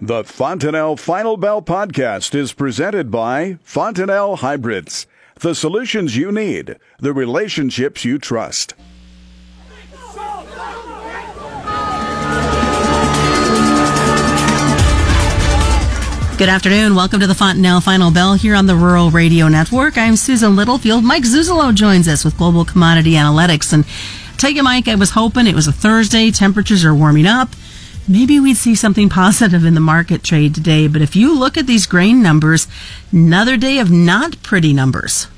The Fontanelle Final Bell podcast is presented by Fontanelle Hybrids. The solutions you need, the relationships you trust. Good afternoon. Welcome to the Fontanelle Final Bell here on the Rural Radio Network. I'm Susan Littlefield. Mike Zuzolo joins us with Global Commodity Analytics. And tell you, Mike, I was hoping it was a Thursday. Temperatures are warming up. Maybe we'd see something positive in the market trade today. But if you look at these grain numbers, another day of not pretty numbers.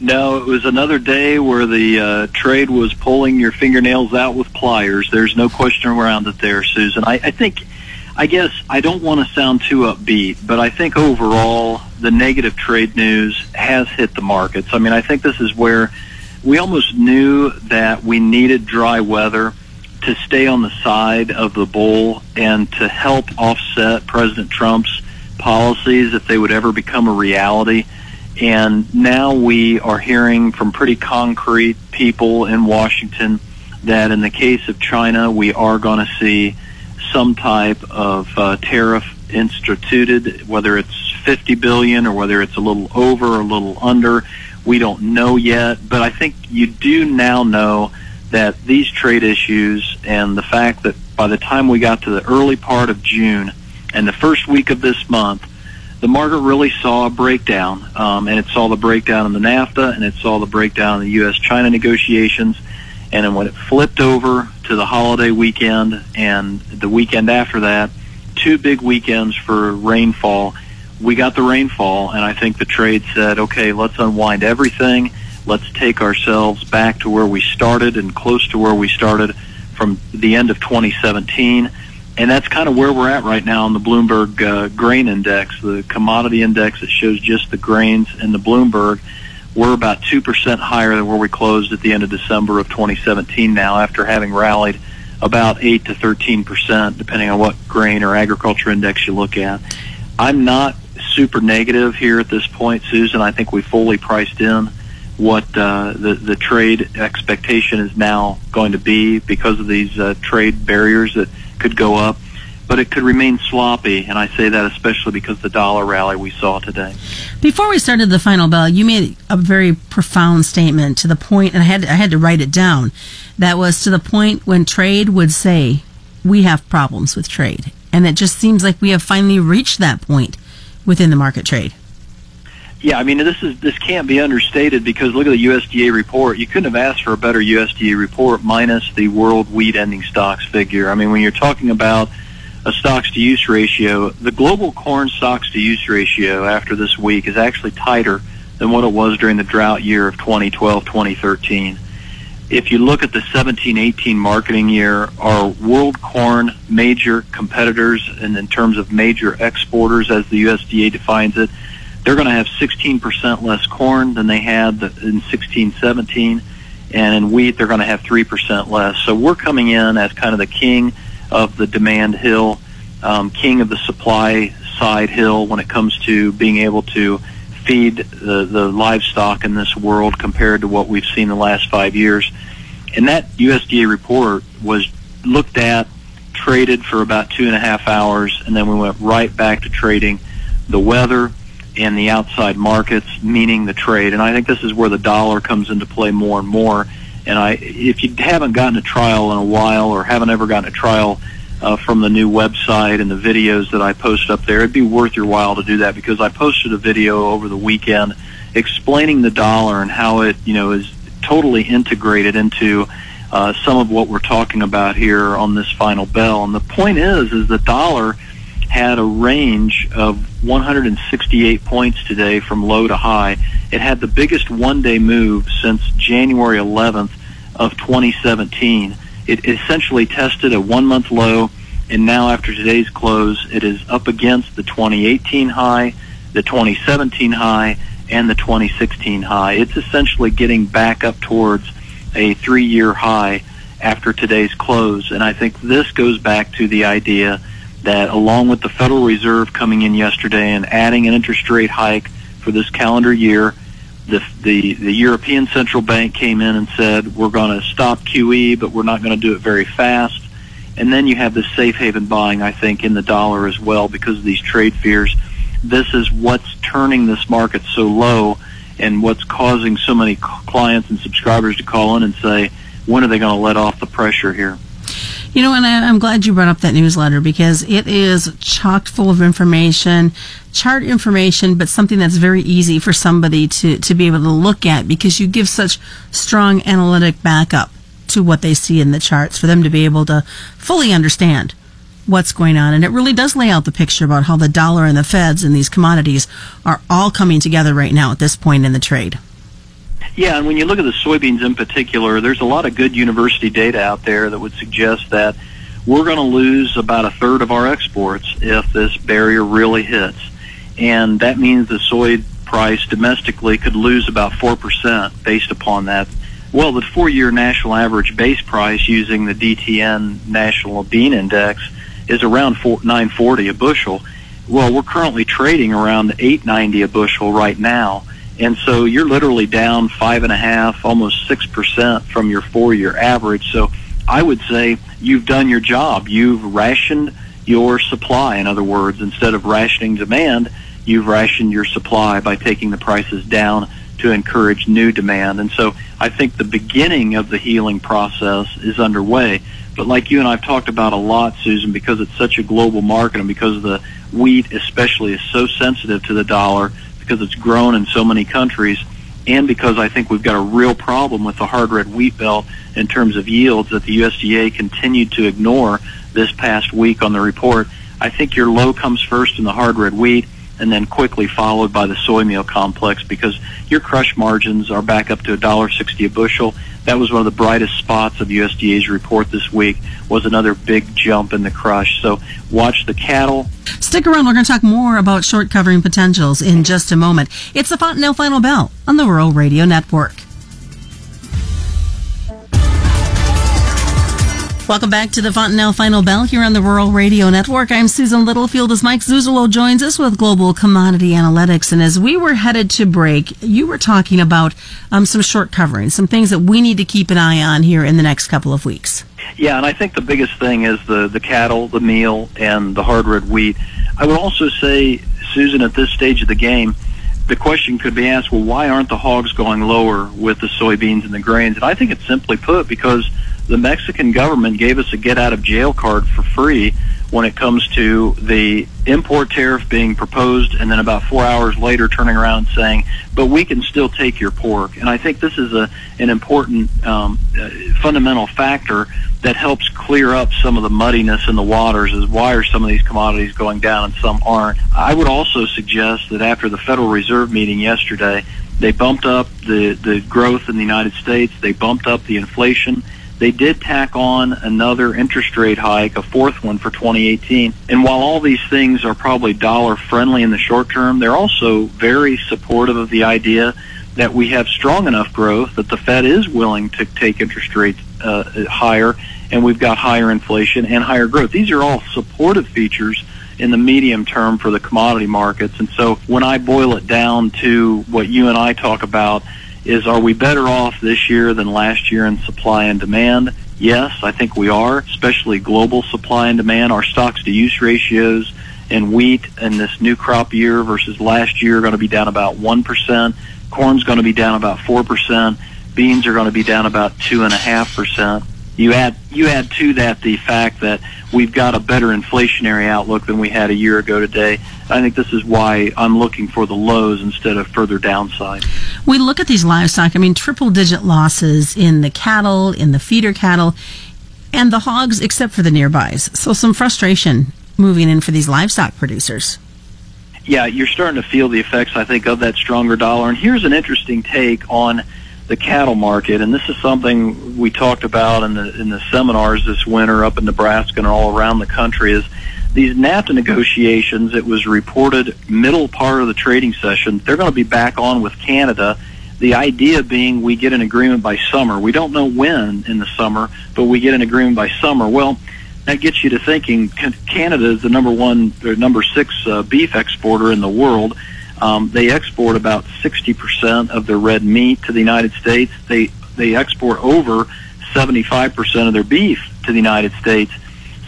No, it was another day where the uh, trade was pulling your fingernails out with pliers. There's no question around it there, Susan. I, I think I guess I don't want to sound too upbeat, but I think overall the negative trade news has hit the markets. I mean, I think this is where we almost knew that we needed dry weather to stay on the side of the bull and to help offset President Trump's policies if they would ever become a reality. And now we are hearing from pretty concrete people in Washington that in the case of China, we are going to see some type of uh, tariff instituted, whether it's 50 billion or whether it's a little over or a little under. We don't know yet, but I think you do now know that these trade issues and the fact that by the time we got to the early part of June and the first week of this month, the market really saw a breakdown, um, and it saw the breakdown in the NAFTA and it saw the breakdown in the U.S.-China negotiations. And then when it flipped over to the holiday weekend and the weekend after that, two big weekends for rainfall. We got the rainfall, and I think the trade said, okay, let's unwind everything. Let's take ourselves back to where we started and close to where we started from the end of 2017. And that's kind of where we're at right now on the Bloomberg uh, grain index, the commodity index that shows just the grains in the Bloomberg we're about 2% higher than where we closed at the end of December of 2017 now after having rallied about 8 to 13%, depending on what grain or agriculture index you look at. I'm not super negative here at this point, Susan. I think we fully priced in what uh, the, the trade expectation is now going to be because of these uh, trade barriers that could go up but it could remain sloppy, and I say that especially because the dollar rally we saw today. Before we started the final bell, you made a very profound statement to the point, and I had I had to write it down. That was to the point when trade would say, "We have problems with trade," and it just seems like we have finally reached that point within the market trade. Yeah, I mean this is this can't be understated because look at the USDA report. You couldn't have asked for a better USDA report minus the world wheat ending stocks figure. I mean when you're talking about a stocks to use ratio, the global corn stocks to use ratio after this week is actually tighter than what it was during the drought year of 2012 2013. If you look at the 17 18 marketing year, our world corn major competitors, and in terms of major exporters as the USDA defines it, they're going to have 16% less corn than they had in 16 17. And in wheat, they're going to have 3% less. So we're coming in as kind of the king of the demand hill, um, king of the supply side hill when it comes to being able to feed the, the livestock in this world compared to what we've seen the last five years. And that USDA report was looked at, traded for about two and a half hours, and then we went right back to trading the weather and the outside markets, meaning the trade. And I think this is where the dollar comes into play more and more. And I, if you haven't gotten a trial in a while or haven't ever gotten a trial uh, from the new website and the videos that I post up there, it'd be worth your while to do that because I posted a video over the weekend explaining the dollar and how it, you know, is totally integrated into uh, some of what we're talking about here on this final bell. And the point is, is the dollar had a range of 168 points today from low to high. It had the biggest one-day move since January 11th of 2017. It essentially tested a one-month low, and now after today's close, it is up against the 2018 high, the 2017 high, and the 2016 high. It's essentially getting back up towards a three-year high after today's close, and I think this goes back to the idea that along with the Federal Reserve coming in yesterday and adding an interest rate hike for this calendar year, the, the, the European Central Bank came in and said, we're going to stop QE, but we're not going to do it very fast. And then you have this safe haven buying, I think, in the dollar as well because of these trade fears. This is what's turning this market so low and what's causing so many clients and subscribers to call in and say, when are they going to let off the pressure here? You know, and I, am glad you brought up that newsletter because it is chock full of information, chart information, but something that's very easy for somebody to, to be able to look at because you give such strong analytic backup to what they see in the charts for them to be able to fully understand what's going on. And it really does lay out the picture about how the dollar and the feds and these commodities are all coming together right now at this point in the trade. Yeah, and when you look at the soybeans in particular, there's a lot of good university data out there that would suggest that we're going to lose about a third of our exports if this barrier really hits. And that means the soy price domestically could lose about 4% based upon that. Well, the four-year national average base price using the DTN National Bean Index is around 940 a bushel. Well, we're currently trading around 890 a bushel right now. And so you're literally down five and a half, almost six percent from your four-year average. So I would say you've done your job. You've rationed your supply. In other words, instead of rationing demand, you've rationed your supply by taking the prices down to encourage new demand. And so I think the beginning of the healing process is underway. But like you and I've talked about a lot, Susan, because it's such a global market and because the wheat especially is so sensitive to the dollar because it's grown in so many countries and because I think we've got a real problem with the hard red wheat belt in terms of yields that the USDA continued to ignore this past week on the report. I think your low comes first in the hard red wheat and then quickly followed by the soy meal complex because your crush margins are back up to a dollar sixty a bushel. That was one of the brightest spots of USDA's report this week was another big jump in the crush. So watch the cattle. Stick around. We're going to talk more about short covering potentials in just a moment. It's the Fontanelle Final Bell on the Rural Radio Network. Welcome back to the Fontanelle Final Bell here on the Rural Radio Network. I'm Susan Littlefield as Mike Zuzolo joins us with Global Commodity Analytics. And as we were headed to break, you were talking about um, some short covering, some things that we need to keep an eye on here in the next couple of weeks. Yeah, and I think the biggest thing is the, the cattle, the meal, and the hard red wheat. I would also say, Susan, at this stage of the game, the question could be asked, well, why aren't the hogs going lower with the soybeans and the grains? And I think it's simply put because – the Mexican government gave us a get out of jail card for free when it comes to the import tariff being proposed and then about four hours later turning around and saying, but we can still take your pork. And I think this is a, an important um, uh, fundamental factor that helps clear up some of the muddiness in the waters is why are some of these commodities going down and some aren't. I would also suggest that after the Federal Reserve meeting yesterday, they bumped up the, the growth in the United States, they bumped up the inflation, they did tack on another interest rate hike, a fourth one for 2018. And while all these things are probably dollar friendly in the short term, they're also very supportive of the idea that we have strong enough growth that the Fed is willing to take interest rates uh, higher, and we've got higher inflation and higher growth. These are all supportive features in the medium term for the commodity markets. And so when I boil it down to what you and I talk about is are we better off this year than last year in supply and demand? Yes, I think we are, especially global supply and demand. Our stocks to use ratios in wheat in this new crop year versus last year are going to be down about 1%. Corn's going to be down about 4%. Beans are going to be down about 2.5%. You add, you add to that the fact that we've got a better inflationary outlook than we had a year ago today. I think this is why I'm looking for the lows instead of further downside. We look at these livestock, I mean, triple digit losses in the cattle, in the feeder cattle, and the hogs, except for the nearbys. So some frustration moving in for these livestock producers. Yeah, you're starting to feel the effects, I think, of that stronger dollar. And here's an interesting take on the cattle market, and this is something we talked about in the in the seminars this winter up in Nebraska and all around the country. Is these NAFTA negotiations? It was reported middle part of the trading session. They're going to be back on with Canada. The idea being we get an agreement by summer. We don't know when in the summer, but we get an agreement by summer. Well, that gets you to thinking Canada is the number one or number six uh, beef exporter in the world um, they export about 60% of their red meat to the United States. They they export over 75% of their beef to the United States.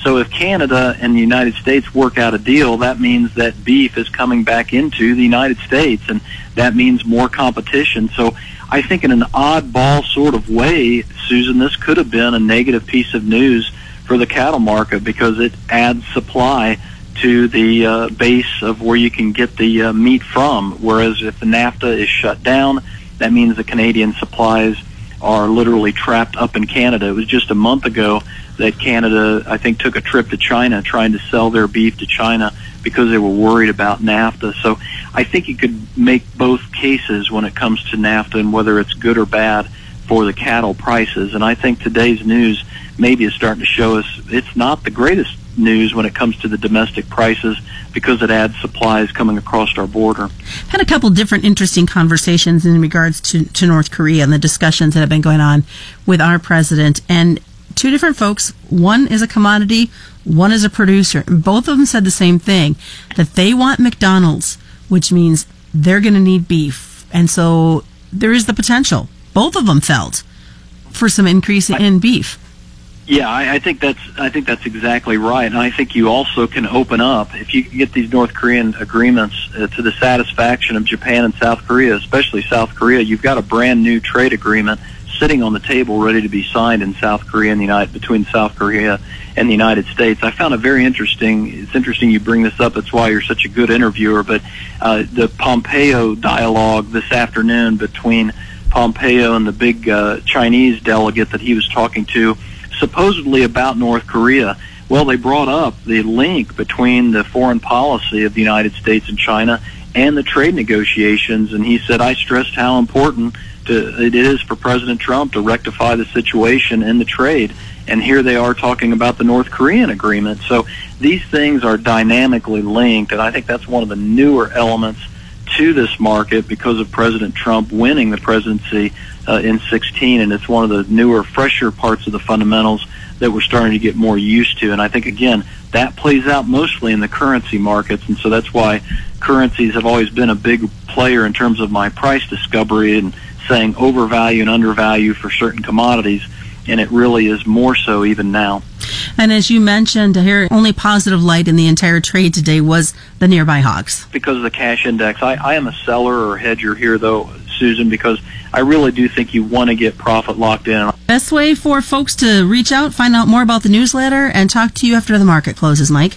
So if Canada and the United States work out a deal, that means that beef is coming back into the United States, and that means more competition. So I think in an oddball sort of way, Susan, this could have been a negative piece of news for the cattle market because it adds supply to the uh, base of where you can get the uh, meat from. Whereas if the NAFTA is shut down, that means the Canadian supplies are literally trapped up in Canada. It was just a month ago that Canada, I think, took a trip to China trying to sell their beef to China because they were worried about NAFTA. So I think you could make both cases when it comes to NAFTA and whether it's good or bad for the cattle prices. And I think today's news maybe is starting to show us it's not the greatest news when it comes to the domestic prices because it adds supplies coming across our border. Had a couple different interesting conversations in regards to, to North Korea and the discussions that have been going on with our president. And two different folks, one is a commodity, one is a producer. Both of them said the same thing that they want McDonald's, which means they're going to need beef. And so there is the potential, both of them felt, for some increase in beef. Yeah, I, I think that's I think that's exactly right, and I think you also can open up if you get these North Korean agreements uh, to the satisfaction of Japan and South Korea, especially South Korea. You've got a brand new trade agreement sitting on the table, ready to be signed in South Korea and the United between South Korea and the United States. I found it very interesting. It's interesting you bring this up. That's why you're such a good interviewer. But uh, the Pompeo dialogue this afternoon between Pompeo and the big uh, Chinese delegate that he was talking to supposedly about North Korea. Well, they brought up the link between the foreign policy of the United States and China and the trade negotiations, and he said, I stressed how important to, it is for President Trump to rectify the situation in the trade. And here they are talking about the North Korean agreement. So these things are dynamically linked, and I think that's one of the newer elements to this market because of President Trump winning the presidency uh, in 16, and it's one of the newer, fresher parts of the fundamentals that we're starting to get more used to. And I think again that plays out mostly in the currency markets, and so that's why currencies have always been a big player in terms of my price discovery and saying overvalue and undervalue for certain commodities. And it really is more so even now. And as you mentioned, here only positive light in the entire trade today was the nearby hogs. Because of the cash index. I, I am a seller or hedger here, though, Susan, because I really do think you want to get profit locked in. Best way for folks to reach out, find out more about the newsletter, and talk to you after the market closes, Mike?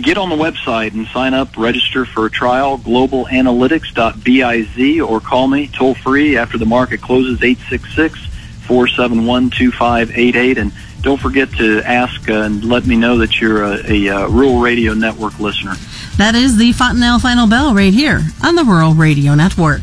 Get on the website and sign up, register for a trial, globalanalytics.biz, or call me toll free after the market closes, 866 471 2588. And don't forget to ask uh, and let me know that you're a, a, a Rural Radio Network listener. That is the Fontanelle Final Bell right here on the Rural Radio Network.